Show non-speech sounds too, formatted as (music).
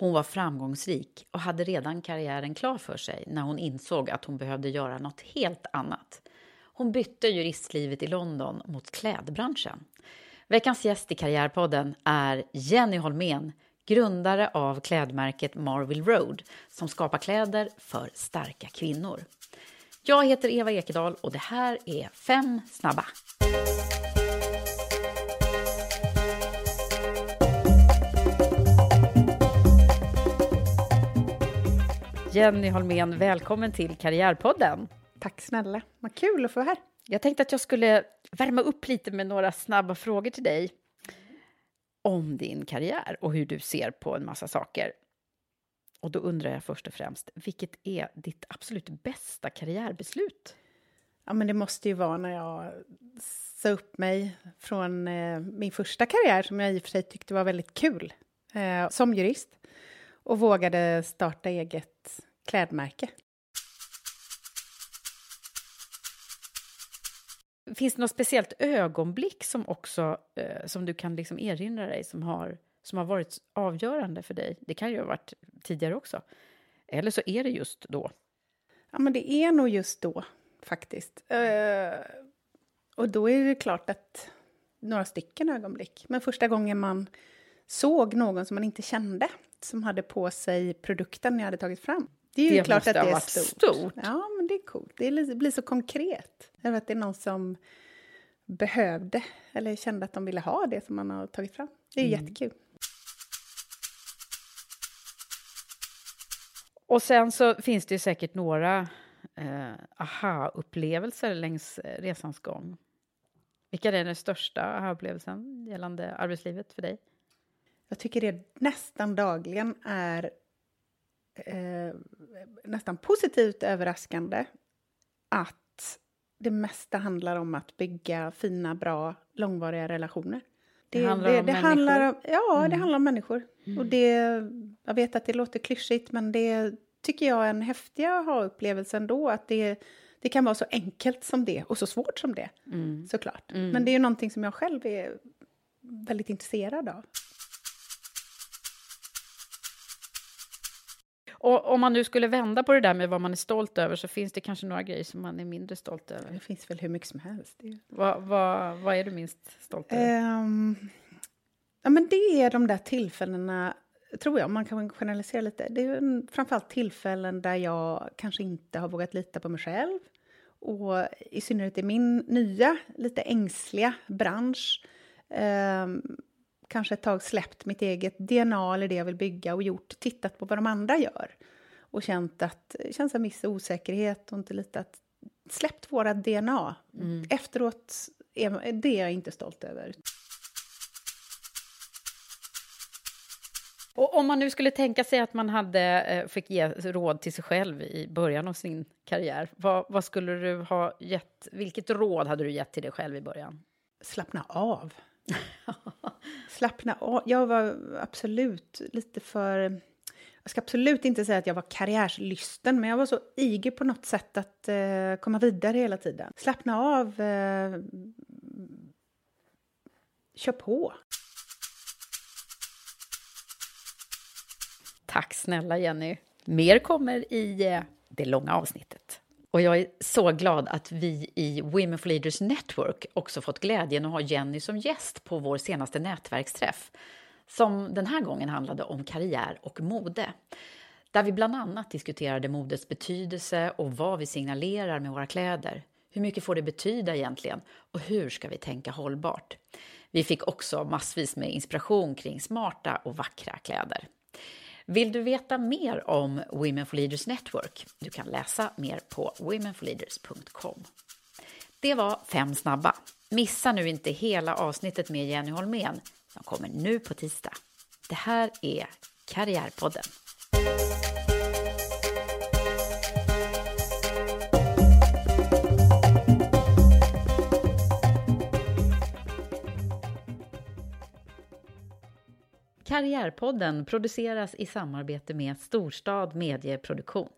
Hon var framgångsrik och hade redan karriären klar för sig när hon insåg att hon behövde göra något helt annat. Hon bytte juristlivet i London mot klädbranschen. Veckans gäst i Karriärpodden är Jenny Holmén, grundare av klädmärket Marvel Road som skapar kläder för starka kvinnor. Jag heter Eva Ekedal och det här är Fem snabba. Jenny Holmén, välkommen till Karriärpodden. Tack snälla. Vad kul att få vara här. Jag tänkte att jag skulle värma upp lite med några snabba frågor till dig om din karriär och hur du ser på en massa saker. Och då undrar jag först och främst, vilket är ditt absolut bästa karriärbeslut? Ja, men det måste ju vara när jag sa upp mig från eh, min första karriär som jag i och för sig tyckte var väldigt kul eh, som jurist och vågade starta eget klädmärke. Finns det något speciellt ögonblick som också eh, som du kan liksom erinra dig som har, som har varit avgörande för dig? Det kan ju ha varit tidigare också. Eller så är det just då. Ja, men det är nog just då, faktiskt. Eh, och då är det klart att några stycken ögonblick. Men första gången man såg någon som man inte kände som hade på sig produkten jag hade tagit fram. Det är ju Det klart att det är stort. stort. Ja, men det är coolt. Det, blir så konkret. Över att det är någon som behövde eller kände att de ville ha det som man har tagit fram. Det är Mm. jättekul. Och sen så finns det ju säkert några eh, aha-upplevelser längs eh, resans gång. Vilka är den största aha-upplevelsen gällande arbetslivet för dig? Jag tycker det nästan dagligen är eh, nästan positivt överraskande att det mesta handlar om att bygga fina, bra, långvariga relationer. Det handlar om det människor. handlar om, Ja, det Mm. handlar om människor. Och det, jag vet att det låter klyschigt, men det tycker jag är en häftig aha-upplevelse ändå. Att det, det kan vara så enkelt som det och så svårt som det, Mm. såklart. Men det är ju någonting som jag själv är väldigt intresserad av. Och om man nu skulle vända på det där med vad man är stolt över så finns det kanske några grejer som man är mindre stolt över. Det finns väl hur mycket som helst. Det Vad, vad, vad är du minst stolt över? Ehm, ja, men det är de där tillfällena, tror jag, om man kan generalisera lite. Det är en- framförallt tillfällen där jag kanske inte har vågat lita på mig själv. Och i synnerhet i min nya, lite ängsliga bransch. ehm, kanske ett tag släppt mitt eget DNA eller det jag vill bygga och gjort, tittat på vad de andra gör. Och känt att, känt en viss osäkerhet och inte litat, släppt våra DNA. Efteråt är det är jag inte stolt över. Och om man nu skulle tänka sig att man hade, eh, fick ge råd till sig själv i början av sin karriär, vad, vad skulle du ha gett, vilket råd hade du gett till dig själv i början? Slappna av. (laughs) slappna av. Jag var absolut lite för... Jag ska absolut inte säga att jag var karriärslysten, men jag var så eager på något sätt att eh, komma vidare hela tiden. Slappna av. Eh, kör på. Tack snälla Jenny. Mer kommer i eh, det långa avsnittet. Och jag är så glad att vi i Women for Leaders Network också fått glädjen att ha Jenny som gäst på vår senaste nätverksträff som den här gången handlade om karriär och mode. Där vi bland annat diskuterade modets betydelse och vad vi signalerar med våra kläder. Hur mycket får det betyda egentligen? Och hur ska vi tänka hållbart? Vi fick också massvis med inspiration kring smarta och vackra kläder. Vill du veta mer om Women for Leaders Network? Du kan läsa mer på womenforleaders.com. Det var fem snabba. Missa nu inte hela avsnittet med Jenny Holmén. De kommer nu på tisdag. Det här är Karriärpodden. Karriärpodden produceras i samarbete med Storstad Medieproduktion.